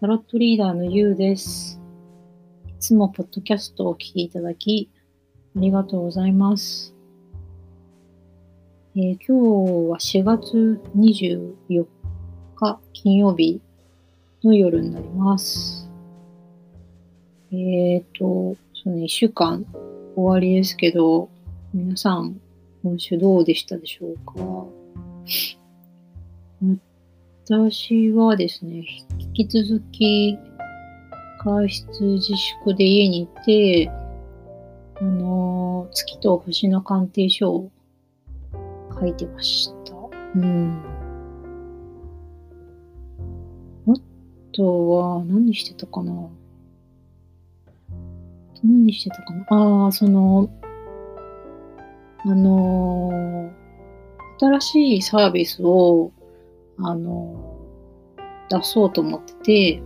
タロットリーダーのゆうです。いつもポッドキャストをお聞きいただき、ありがとうございます。えー今日は4月24日金曜日の夜になります。えっ、と、その1週間終わりですけど、皆さん、今週どうでしたでしょうか？私はですね、引き続き外出自粛で家にいて、あの月と星の鑑定書を書いてました。うん。あとは、何してたかな何してたかなああ、その、あの新しいサービスを、あの出そうと思ってて、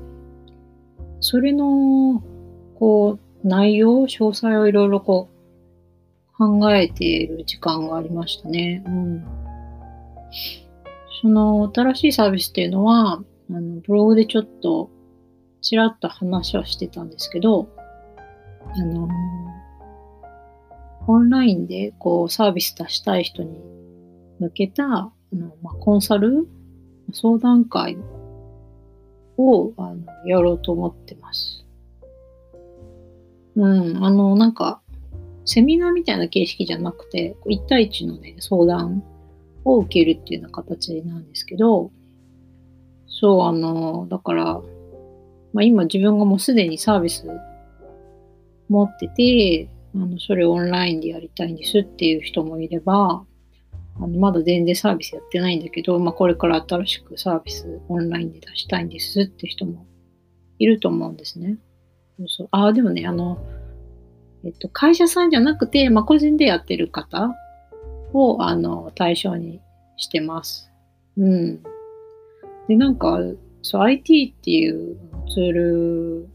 それの、こう、内容、詳細をいろいろこう、考えている時間がありましたね。うん。その、新しいサービスっていうのは、あの、ブログでちょっと、ちらっと話はしてたんですけど、あの、オンラインでこうサービス出したい人に向けたあの、まあ、コンサル相談会をあのやろうと思ってます。うん、あの、なんか、セミナーみたいな形式じゃなくて、こう1対1のね、相談を受けるっていうような形なんですけど、そう、あの、だから、まあ、今自分がもうすでにサービス持ってて、あのそれをオンラインでやりたいんですっていう人もいれば、あのまだ全然サービスやってないんだけど、まあ、これから新しくサービスオンラインで出したいんですって人もいると思うんですね。そうそうああ、でもね、あの、えっと、会社さんじゃなくて、まあ、個人でやってる方をあの対象にしてます。うん。で、なんか、そう、IT っていうツール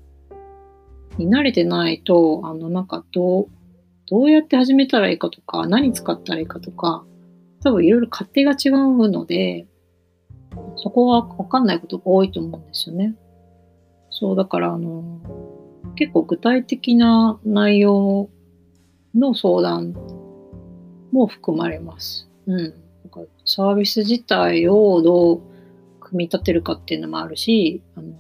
に慣れてないと、あの、なんかどう、どうやって始めたらいいかとか、何使ったらいいかとか、多分いろいろ勝手が違うので、そこはわかんないことが多いと思うんですよね。そう、だから、あの、結構具体的な内容の相談も含まれます。うん。なんかサービス自体をどう組み立てるかっていうのもあるし、あの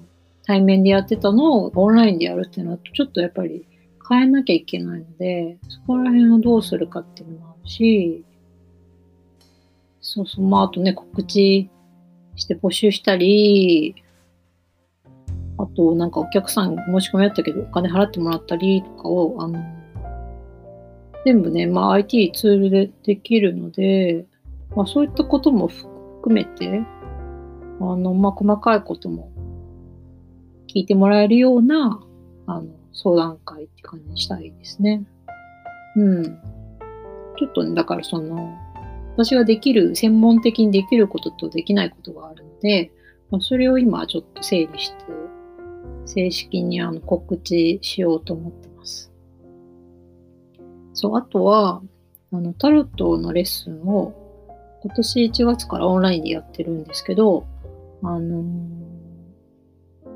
対面でやってたのをオンラインでやるっていうのはちょっとやっぱり変えなきゃいけないので、そこら辺をどうするかっていうのもあるし、そうそう、まああとね、告知して募集したり、あとなんかお客さん申し込みあったけどお金払ってもらったりとかを、あの、全部ね、まあ IT ツールでできるので、まあそういったことも含めて、あの、まあ細かいことも聞いてもらえるような、あの、相談会って感じにしたいですね。うん。ちょっとね、だからその、私ができる、専門的にできることとできないことがあるので、まあ、それを今ちょっと整理して、正式にあの告知しようと思ってます。そう、あとは、あの、タロットのレッスンを今年1月からオンラインでやってるんですけど、あのー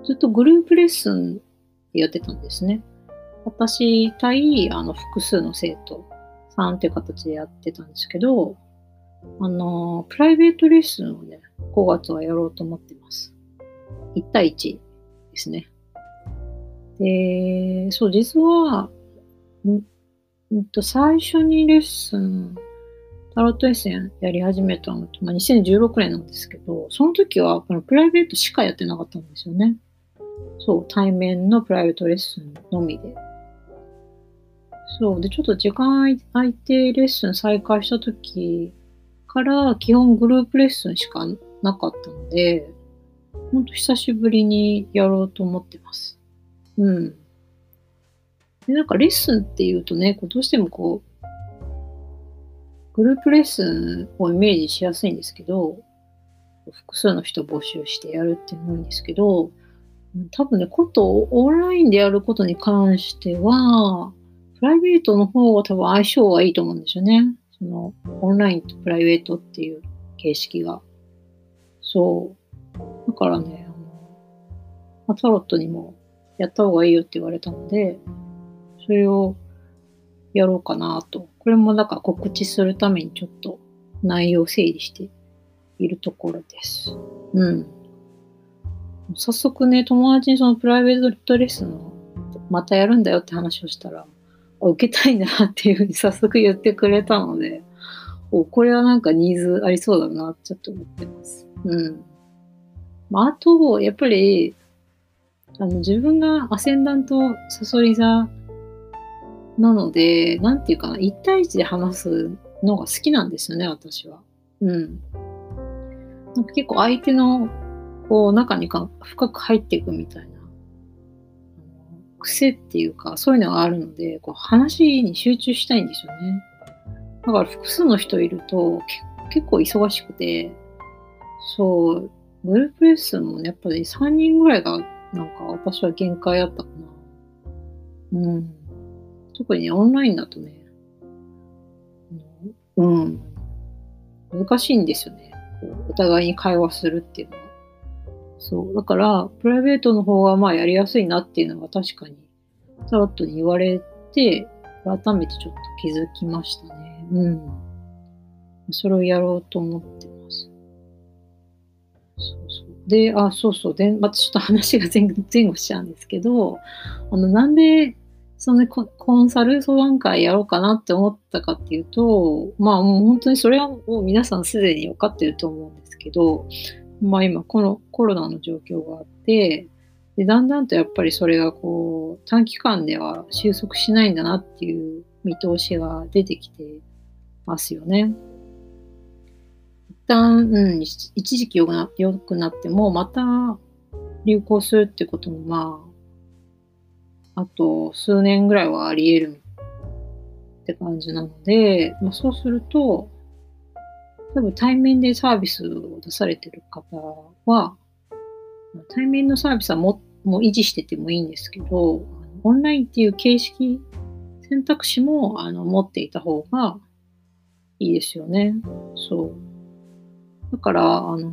ずっとグループレッスンでやってたんですね。私対あの複数の生徒さんっていう形でやってたんですけど、あのプライベートレッスンをね、5月はやろうと思ってます。1対1ですね。で、そう、実は、んんと最初にレッスン、タロットレッスンやり始めたのって、まあ、2016年なんですけど、その時はこのプライベートしかやってなかったんですよね。そう、対面のプライベートレッスンのみで。そう、で、ちょっと時間空いてレッスン再開した時から基本グループレッスンしかなかったので、ほんと久しぶりにやろうと思ってます。うん。で、なんかレッスンっていうとね、こうどうしてもこう、グループレッスンをイメージしやすいんですけど、複数の人募集してやるっていうんですけど、多分ね、ことオンラインでやることに関しては、プライベートの方が多分相性はいいと思うんですよね。その、オンラインとプライベートっていう形式が。そう。だからね、あのま、タロットにもやった方がいいよって言われたので、それをやろうかなと。これもだか告知するためにちょっと内容を整理しているところです。うん。早速ね、友達にそのプライベートレッスンをまたやるんだよって話をしたら、受けたいなっていうふうに早速言ってくれたので、おこれはなんかニーズありそうだなちょっと思ってます。うん。まあ、あと、やっぱり、あの、自分がアセンダントサソリ座なので、なんていうかな、一対一で話すのが好きなんですよね、私は。うん。なんか結構相手の、こう、中にか深く入っていくみたいな、癖っていうか、そういうのがあるので、こう話に集中したいんですよね。だから複数の人いると結構忙しくて、そう、グループレッスンもね、やっぱり3人ぐらいがなんか私は限界あったかな。うん。特にね、オンラインだとね、うん、難しいんですよね。こうお互いに会話するっていうのは。そう。だから、プライベートの方がまあやりやすいなっていうのは確かに、タロットに言われて、改めてちょっと気づきましたね。うん。それをやろうと思ってます。そうそう。で、あ、そうそう。で、またちょっと話が前 前後しちゃうんですけど、あの、なんでそのコンサル相談会やろうかなって思ったかっていうと、まあもう本当にそれはもう皆さんすでに分かってると思うんですけど、まあ今このコロナの状況があって、でだんだんとやっぱりそれがこう短期間では収束しないんだなっていう見通しが出てきてますよね。一旦、うん、一時期良くな良くなってもまた流行するってこともまああと数年ぐらいはあり得るって感じなので、まあ、そうすると、多分対面でサービスを出されてる方は、対面のサービスはももう維持しててもいいんですけど、オンラインっていう形式、選択肢もあの持っていた方がいいですよね。そう。だから、あの、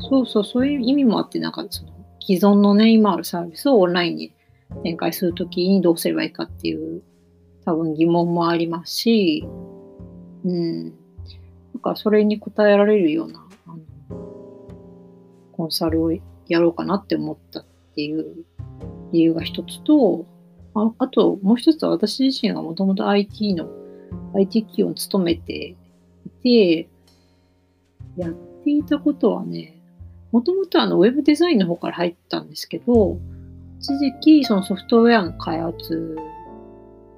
そうそう、そういう意味もあって、なんかその、既存のね、今あるサービスをオンラインに展開するときにどうすればいいかっていう多分疑問もありますし、うん。なんかそれに答えられるようなあのコンサルをやろうかなって思ったっていう理由が一つと、ああともう一つは私自身がもともと IT の IT 企業に勤めていて、やっていたことはね、もともとあのウェブデザインの方から入ったんですけど、一時期そのソフトウェアの開発、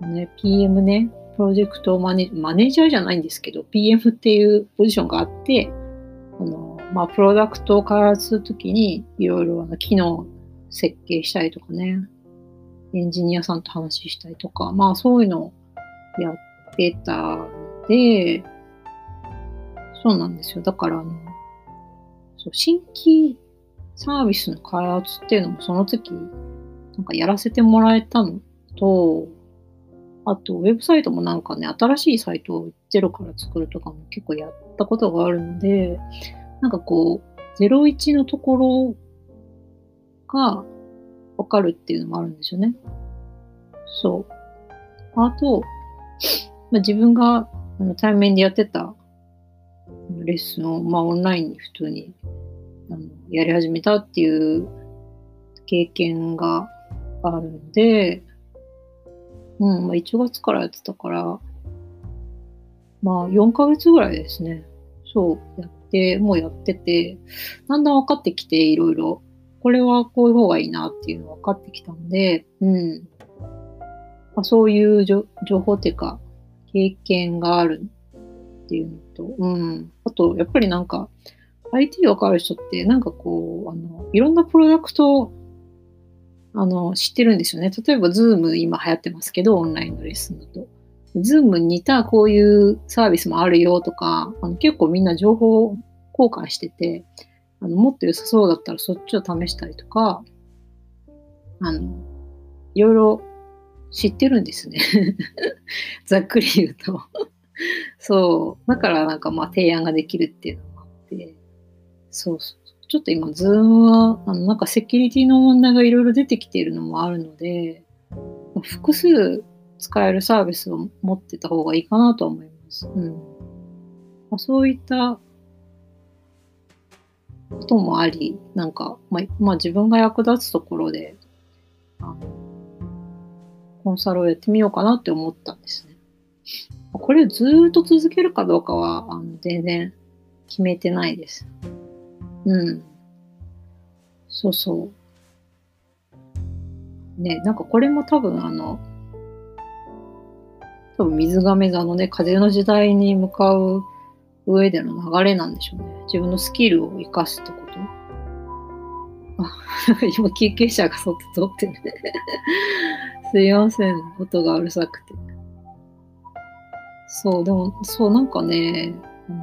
ね、PM ね、プロジェクトマネマネージャーじゃないんですけど、PM っていうポジションがあって、あのまあ、プロダクトを開発するときに、いろいろあの機能設計したりとかね、エンジニアさんと話したりとか、まあそういうのをやってたので、そうなんですよ。だからあの、そう新規サービスの開発っていうのもその時、なんかやらせてもらえたのと、あと、ウェブサイトもなんかね、新しいサイトをゼロから作るとかも結構やったことがあるので、なんかこう、01のところがわかるっていうのもあるんですよね。そう。あと、まあ、自分があの対面でやってたレッスンを、まあ、オンラインに普通にあのやり始めたっていう経験があるんで、うん、まあ、1月からやってたから、まあ、4ヶ月ぐらいですね。そう、やって、もうやってて、だんだん分かってきて、いろいろ、これはこういう方がいいなっていうの分かってきたんで、うん。まあ、そういう情報っていうか、経験があるっていうのと、うん。あと、やっぱりなんか、IT わかる人って、なんかこう、あの、いろんなプロダクトあの、知ってるんですよね。例えば、ズーム今流行ってますけど、オンラインのレッスンだと。ズームに似たこういうサービスもあるよとか、あの結構みんな情報交換してて、あのもっと良さそうだったらそっちを試したりとか、あの、いろいろ知ってるんですね。ざっくり言うとそう。だからなんかまあ提案ができるっていうのもあって、そうそう。ちょっと今、ズームは、あの、なんかセキュリティの問題がいろいろ出てきているのもあるので、複数使えるサービスを持ってた方がいいかなと思います。うん。まあ、そういったこともあり、なんか、まあ、まあ、自分が役立つところで、コンサルをやってみようかなって思ったんですね。これずっと続けるかどうかは、あの全然決めてないです。うん。そうそう。ね、なんかこれも多分あの、多分水亀座のね、風の時代に向かう上での流れなんでしょうね。自分のスキルを生かすってこと。あ、今救急車がそっと通ってるね。すいません。音がうるさくて。そう、でも、そう、なんかね、うん、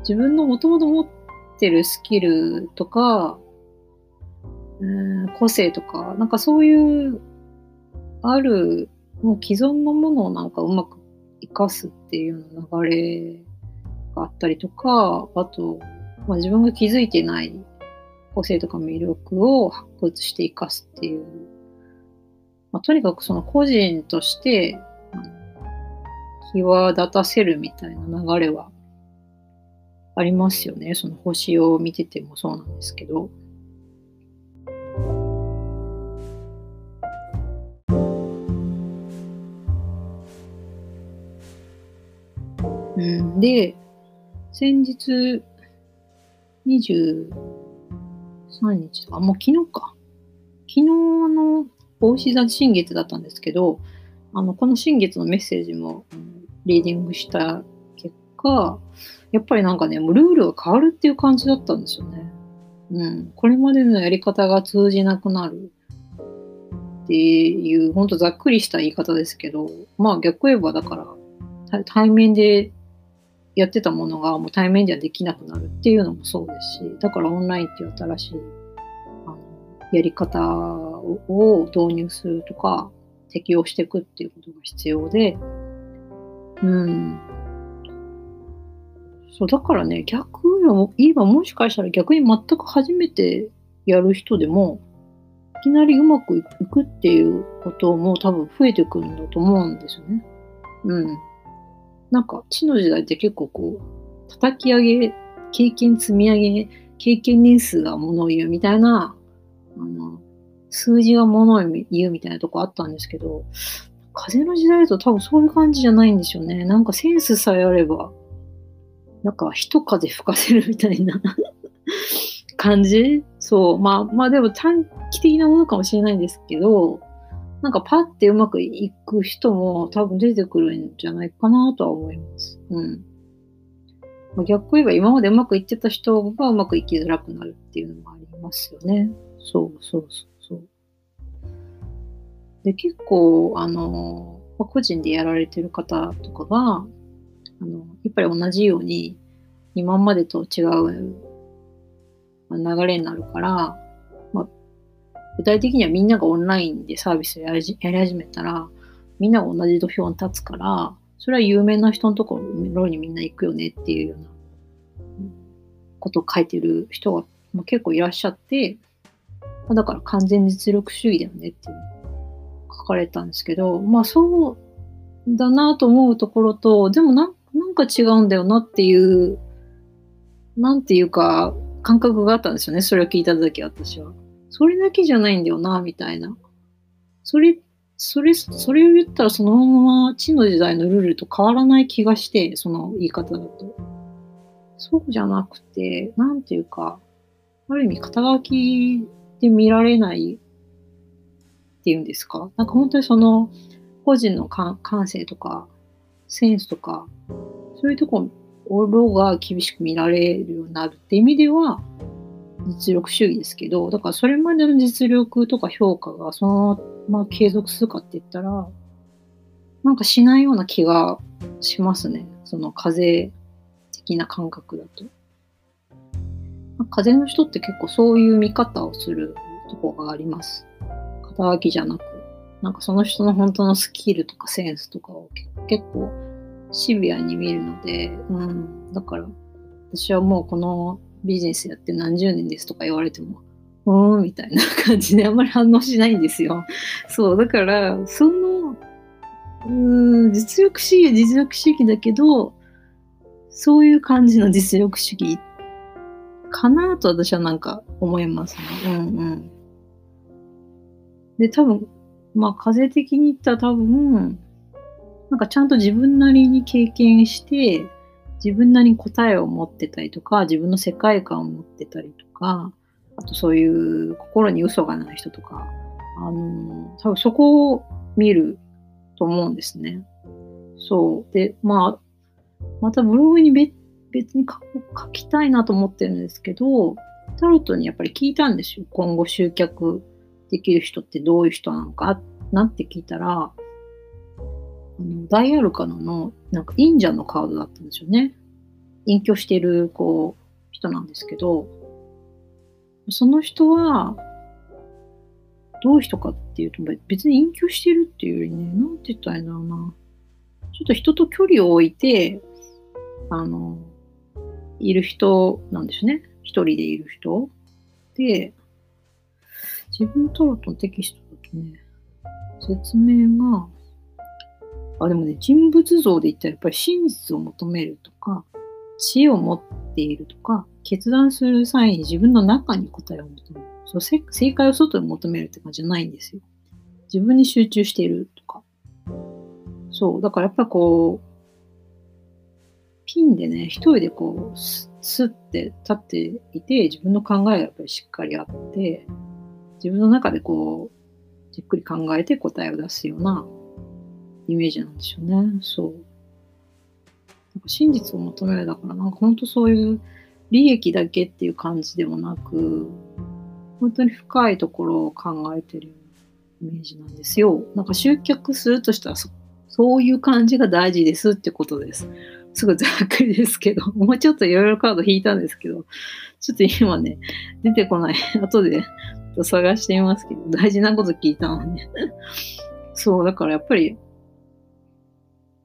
自分のもともと持っててるスキルとか、うん、個性とか、なんかそういう、ある、もう既存のものをなんかうまく生かすっていう流れがあったりとか、あと、まあ、自分が気づいてない個性とか魅力を発掘して生かすっていう、まあ、とにかくその個人として際立たせるみたいな流れはありますよね。その星を見ててもそうなんですけど。うん、で、先日、23日とか、もう昨日か。昨日の大志座新月だったんですけど、あの、この新月のメッセージも、リーディングした結果、やっぱりなんかね、もうルールが変わるっていう感じだったんですよね。うん。これまでのやり方が通じなくなるっていう、ほんとざっくりした言い方ですけど、まあ逆言えばだから、対面でやってたものがもう対面ではできなくなるっていうのもそうですし、だからオンラインっていう新しいあのやり方を導入するとか、適用していくっていうことが必要で、うん。そう、だからね、逆を言えばもしかしたら逆に全く初めてやる人でも、いきなりうまくいくっていうことも多分増えてくるんだと思うんですよね。うん。なんか、地の時代って結構こう、叩き上げ、経験積み上げ、経験年数がものを言うみたいな、あの、数字がものを言うみたいなとこあったんですけど、風の時代だと多分そういう感じじゃないんでしょうね。なんかセンスさえあれば、なんか一風吹かせるみたいな 感じ？そう。まあまあでも短期的なものかもしれないんですけど、なんかパッてうまくいく人も多分出てくるんじゃないかなとは思います。うん。まあ、逆言えば今までうまくいってた人がうまくいきづらくなるっていうのもありますよね。そうそうそう。で、結構、あの、個人でやられてる方とかが、あの、やっぱり同じように、今までと違う流れになるから、まあ、具体的にはみんながオンラインでサービスをやり始めたら、みんなが同じ土俵に立つから、それは有名な人のところにみんな行くよねっていうようなことを書いてる人が、ま、結構いらっしゃって、だから完全実力主義だよねっていう書かれたんですけど、まあそうだなと思うところと、でもななんか違うんだよなっていう、なんていうか、感覚があったんですよね。それを聞いた時私は。それだけじゃないんだよな、みたいな。それ、それ、それを言ったらそのまま地の時代のルールと変わらない気がして、その言い方だと。そうじゃなくて、なんていうか、ある意味肩書きで見られないっていうんですか？なんか本当にその個人の感性とかセンスとかそういうところが厳しく見られるようになるって意味では実力主義ですけどだからそれまでの実力とか評価がそのまま継続するかって言ったらなんかしないような気がしますねその風的な感覚だと。風の人って結構そういう見方をするとこがあります。肩書きじゃなく、なんかその人の本当のスキルとかセンスとかを結構シビアに見るので、うん、だから私はもうこのビジネスやって何十年ですとか言われても、うーん、みたいな感じであんまり反応しないんですよ。そう、だから、その、うん、実力主義は実力主義だけど、そういう感じの実力主義かなと私はなんか思いますね。うんうん。で、多分、まあ風的に言ったら多分、なんかちゃんと自分なりに経験して、自分なりに答えを持ってたりとか、自分の世界観を持ってたりとか、あとそういう心に嘘がない人とか、あの、多分そこを見ると思うんですね。そう。で、まあ、またブログに別に書きたいなと思ってるんですけど、タロットにやっぱり聞いたんですよ。今後集客できる人ってどういう人なのかなって聞いたら、あのダイアルカナのなんか忍者のカードだったんですよね。隠居してるこう人なんですけど、その人は、どういう人かっていうと、別に隠居してるっていうよりね、なんて言ったらいいんだろうな。ちょっと人と距離を置いて、あの、いる人なんですね。一人でいる人。で、自分のタロットのテキストだとね、説明が、あ、でもね、人物像で言ったらやっぱり真実を求めるとか、知恵を持っているとか、決断する際に自分の中に答えを求める。そう正解を外に求めるって感じじゃないんですよ。自分に集中しているとか。そう。だからやっぱこう、ピンでね、一人でこう、スッて立っていて、自分の考えがやっぱりしっかりあって、自分の中でこう、じっくり考えて答えを出すようなイメージなんですよね。そう。なんか真実を求めるだから、なんか本当そういう利益だけっていう感じでもなく、本当に深いところを考えてるイメージなんですよ。なんか集客するとしたらそ、そういう感じが大事ですってことです。すごいざっくりですけど、もうちょっといろいろカード引いたんですけど、ちょっと今ね、出てこない。後でと探してみますけど、大事なこと聞いたのね。そう、だからやっぱり、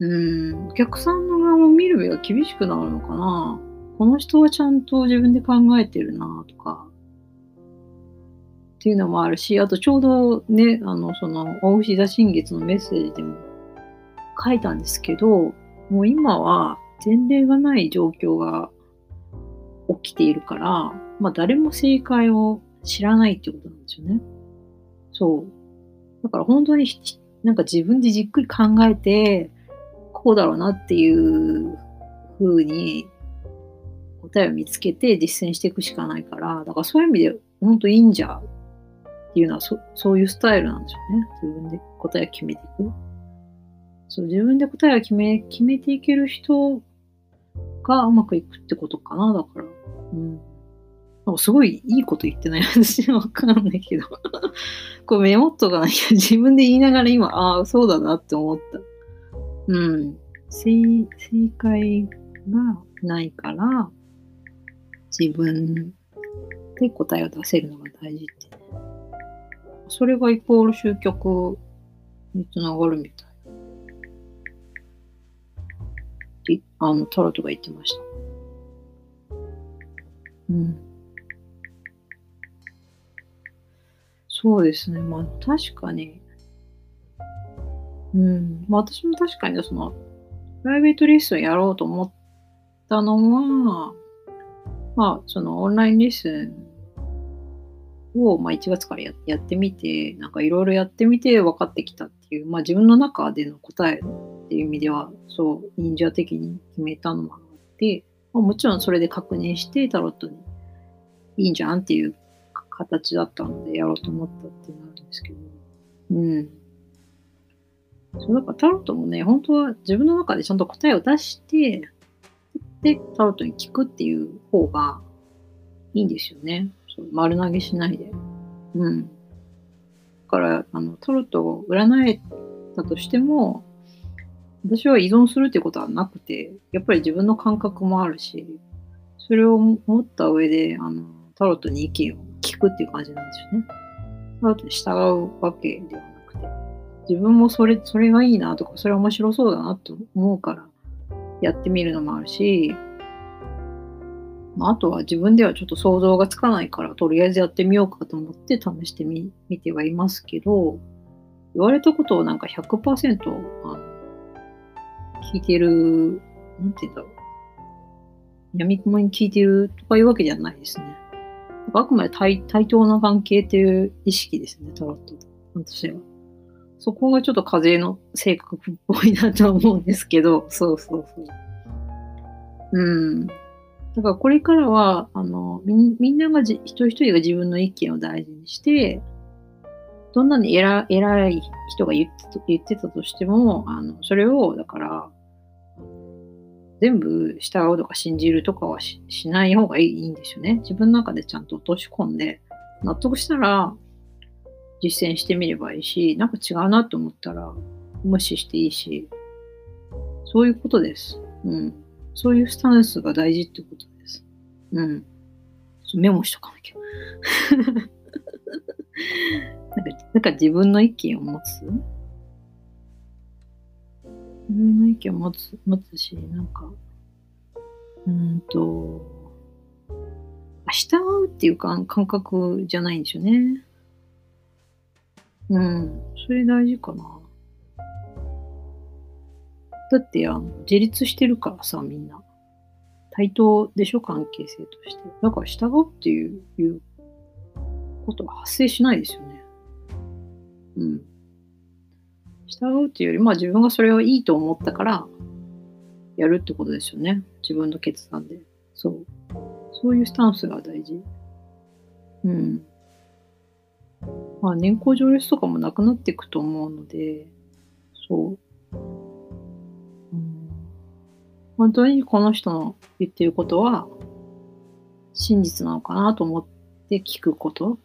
うん、お客さんの側も見る目が厳しくなるのかな。この人はちゃんと自分で考えてるなとか、っていうのもあるし、あとちょうどね、あの、その、大牛座新月のメッセージでも書いたんですけど、もう今は前例がない状況が起きているから、まあ誰も正解を知らないってことなんですよね。そう。だから本当になんか自分でじっくり考えて、こうだろうなっていう風に答えを見つけて実践していくしかないから、だからそういう意味で本当いいんじゃっていうのはそそういうスタイルなんですよね。自分で答えを決めていく。そう、自分で答えを決め、決めていける人がうまくいくってことかな、だから。うん。なんかすごいいいこと言ってない私わかんないけど こうメモっとかなきゃ自分で言いながら今、ああ、そうだなって思った。うん。正正解がないから、自分で答えを出せるのが大事って、それがイコール集客につながるみたい。ってあの、タロットが言ってました。うん。そうですね。まあ、確かに。うん。まあ、私も確かに、その、プライベートレッスンやろうと思ったのは、まあ、そのオンラインレッスンを、まあ、1月からややってみて、なんかいろいろやってみて分かってきたっていう、まあ、自分の中での答えっていう意味では、そう、忍者的に決めたのもあって、まあ、もちろんそれで確認してタロットにいいんじゃんっていう形だったのでやろうと思ったっていうのなんですけど、うん。そう、だからタロットもね、本当は自分の中でちゃんと答えを出して、で、タロットに聞くっていう方がいいんですよね。そう丸投げしないで。うん。だから、あの、タロットを占えたとしても、私は依存するってことはなくて、やっぱり自分の感覚もあるし、それを持った上で、あの、タロットに意見を聞くっていう感じなんですよね。従うわけではなくて、自分もそれ、それがいいなとか、それ面白そうだなと思うから、やってみるのもあるし、まあ、あとは自分ではちょっと想像がつかないから、とりあえずやってみようかと思って試してみ見てはいますけど、言われたことをなんか100%あの聞いてる、なんて言うんだろう。闇雲に聞いてるとかいうわけじゃないですね。あくまで対対等な関係っていう意識ですね、タロット。私は。そこがちょっと風の性格っぽいなと思うんですけど、そうそうそう。うん。だからこれからは、あの、みみんながじ、一人一人が自分の意見を大事にして、どんなに偉偉い人が言って言ってたとしても、あの、それを、だから、全部従うとか信じるとかはしない方がいいんですよね。自分の中でちゃんと落とし込んで、納得したら実践してみればいいし、なんか違うなと思ったら無視していいし、そういうことです。うん。そういうスタンスが大事ってことです。うん。メモしとかなきゃ。なんかなんか自分の意見を持つ自分の意見を持つ持つし、なんか、うんと、従うっていうか感覚じゃないんですよね。うん、それ大事かな。だってあの自立してるからさ、みんな。対等でしょ、関係性として。だから従うっていういうことは発生しないですよね。うん。従うっていうより、まあ自分がそれをいいと思ったから、やるってことですよね。自分の決断で。そう。そういうスタンスが大事。うん。まあ年功序列とかもなくなっていくと思うので、そう。うん、本当にこの人の言ってることは真実なのかなと思って聞くこと。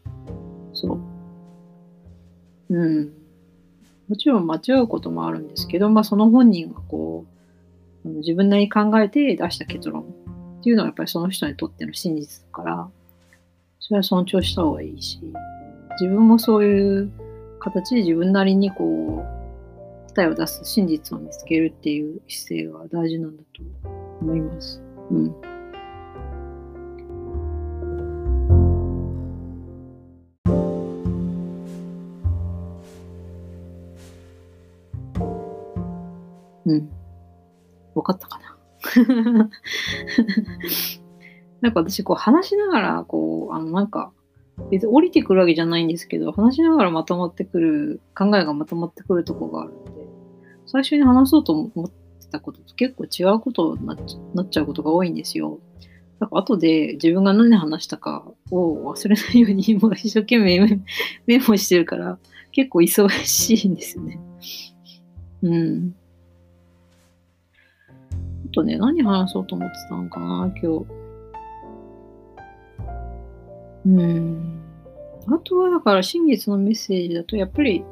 そう。うん。もちろん間違うこともあるんですけど、まあ、その本人がこう自分なりに考えて出した結論っていうのはやっぱりその人にとっての真実だからそれは尊重した方がいいし自分もそういう形で自分なりにこう答えを出す真実を見つけるっていう姿勢が大事なんだと思います。うん。わかったかな？なんか私こう話しながら、こう、あのなんか、別に降りてくるわけじゃないんですけど、話しながらまとまってくる、考えがまとまってくるとこがあるんで、最初に話そうと思ってたことと結構違うことになっちゃうことが多いんですよ。だか後で自分が何話したかを忘れないように 今一生懸命メモしてるから結構忙しいんですよね。うん。とね、何話そうと思ってたのかな、今日。うん。あとはだから真実のメッセージだと、やっぱり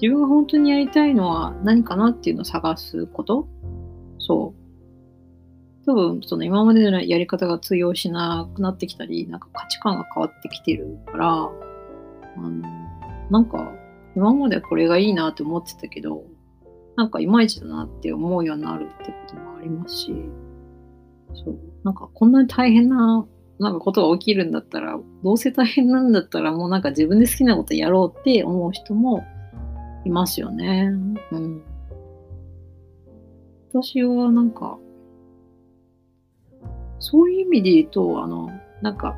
自分が本当にやりたいのは何かなっていうのを探すこと？そう。多分、その今までのやり方が通用しなくなってきたり、なんか価値観が変わってきてるから、あの、なんか、今までこれがいいなって思ってたけど、なんかいまいちだなって思うようになるってこともありますし、そう、なんかこんなに大変な、なんかことが起きるんだったら、どうせ大変なんだったらもうなんか自分で好きなことやろうって思う人もいますよね。うん。私はなんか、そういう意味で言うと、あの、なんか、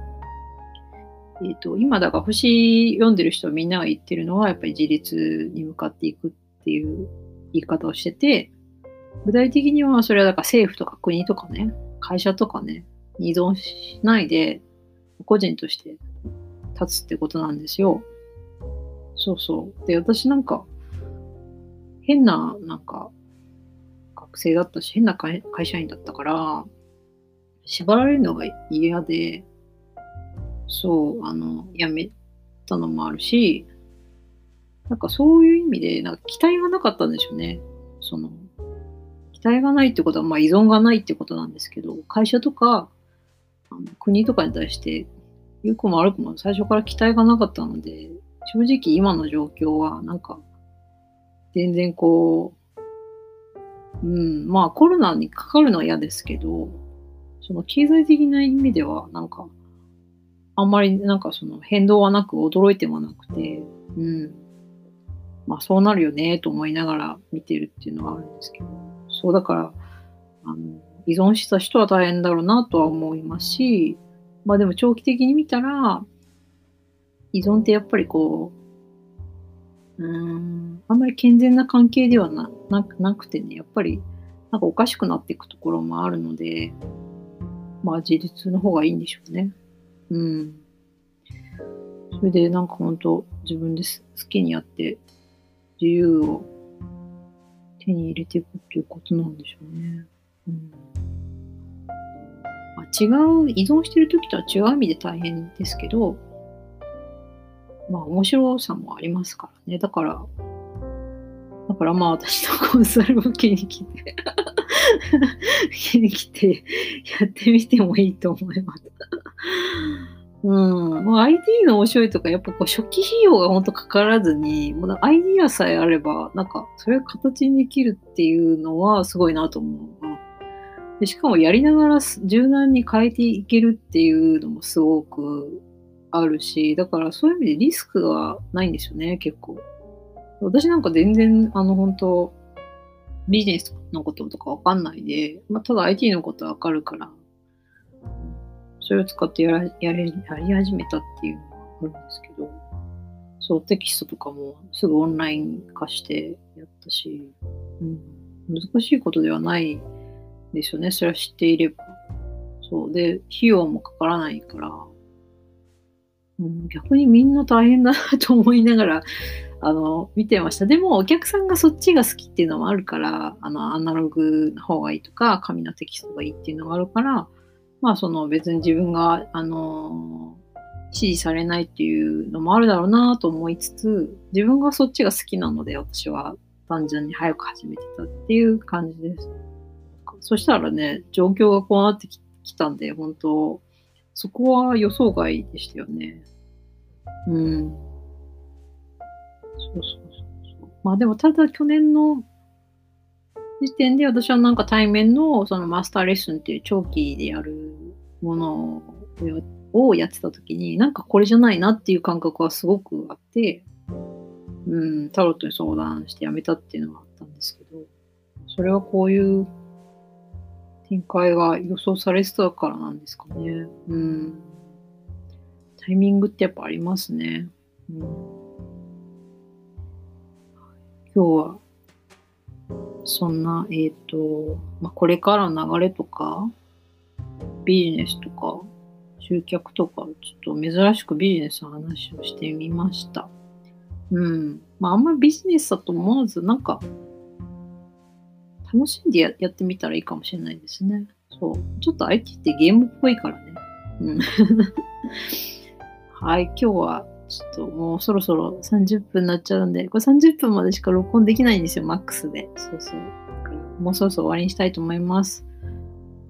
えっ、ー、と、今だから星読んでる人みんなが言ってるのは、やっぱり自立に向かっていくっていう言い方をしてて、具体的にはそれはだから政府とか国とかね、会社とかね、依存しないで、個人として立つってことなんですよ。そうそう。で、私なんか、変な、なんか、学生だったし、変な会社員だったから、縛られるのが嫌で、そう、あの、辞めたのもあるし、なんかそういう意味で、なんか期待がなかったんでしょうね。その、期待がないってことは、まあ依存がないってことなんですけど、会社とか、あの国とかに対して、良くも悪くも最初から期待がなかったので、正直今の状況は、なんか、全然こう、うん、まあコロナにかかるのは嫌ですけど、その経済的な意味では、なんか、あんまりなんかその変動はなく驚いてもなくて、うん。まあそうなるよねと思いながら見てるっていうのはあるんですけど、そうだから、あの、依存した人は大変だろうなとは思いますし、まあでも長期的に見たら、依存ってやっぱりこう、うーん、あんまり健全な関係ではななくてね、やっぱりなんかおかしくなっていくところもあるので、まあ自立の方がいいんでしょうね。うん。それでなんか本当自分で好きにやって自由を手に入れていくっていうことなんでしょうね。うん。まあ、違う、依存してる時とは違う意味で大変ですけど、まあ面白さもありますからね。だから、だからまあ私のコンサルを受けに来て 受けに来てやってみてもいいと思います。うん。まあ、ID の面白いとか、やっぱこう初期費用が本当かからずに、もうアイディアさえあれば、なんか、それを形にできるっていうのはすごいなと思う。でしかもやりながら柔軟に変えていけるっていうのもすごくあるし、だからそういう意味でリスクがないんですよね、結構。私なんか全然、あの、本当ビジネスのこととかわかんないで、まあ、ただ IT のことわかるから、それを使ってやらやれやり始めたっていうのがあるんですけど、そう、テキストとかもすぐオンライン化してやったし、うん、難しいことではないですよね、それは知っていれば。そう。で、費用もかからないから、うん、逆にみんな大変だなと思いながら、あの、見てました。でも、お客さんがそっちが好きっていうのもあるから、あの、アナログの方がいいとか、紙のテキストがいいっていうのがあるから、まあ、その別に自分が、あの、支持されないっていうのもあるだろうなと思いつつ、自分がそっちが好きなので、私は単純に早く始めてたっていう感じです。そしたらね、状況がこうなってきたんで、本当そこは予想外でしたよね。うん。そうそうそう。まあでも、ただ去年の時点で私はなんか対面のそのマスターレッスンっていう長期でやるものをやってた時になんかこれじゃないなっていう感覚はすごくあって、うん、タロットに相談してやめたっていうのがあったんですけど、それはこういう展開が予想されてたからなんですかね。うん。タイミングってやっぱありますね。うん、今日はそんな、えっ、ー、と、まあ、これからの流れとか、ビジネスとか、集客とか、ちょっと珍しくビジネスの話をしてみました。うん。まあ、あんまりビジネスだと思わず、なんか、楽しんでやってみたらいいかもしれないですね。そう。ちょっと IT ってゲームっぽいからね。うん。はい、今日はちょっともうそろそろ30分になっちゃうんで、これ30分までしか録音できないんですよ、マックスで。そうそう。もうそろそろ終わりにしたいと思います。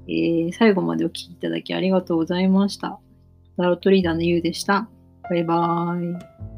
えー、最後までお聴きいただきありがとうございました。タロットリーダーのゆうでした。バイバーイ。